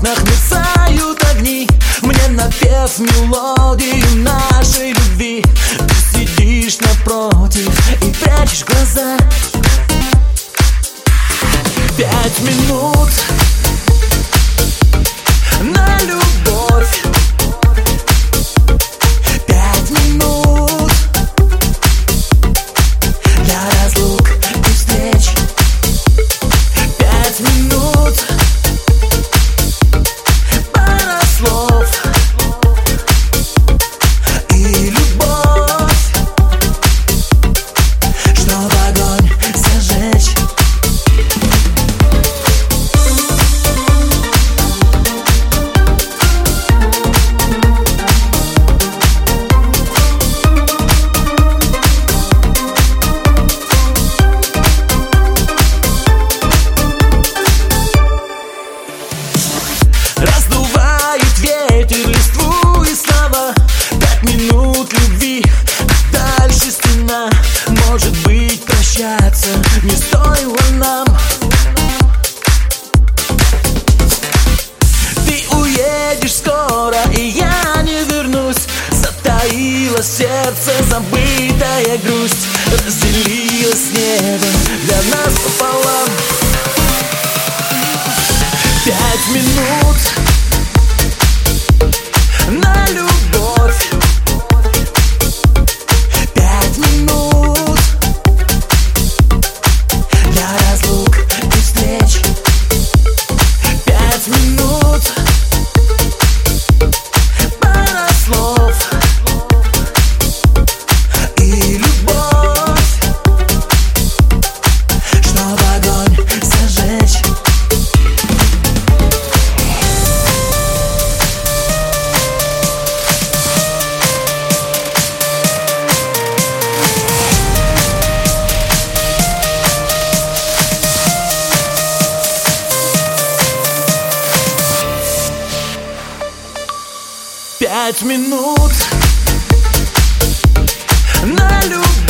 окнах мерцают огни. Мне напев мелодию нашей любви. Ты сидишь напротив и прячешь глаза. Пять минут бояться не стоило нам. Ты уедешь скоро, и я не вернусь. Затаило сердце, забытая грусть. Разделилось небо для нас пополам. Пять минут. пять минут на любовь.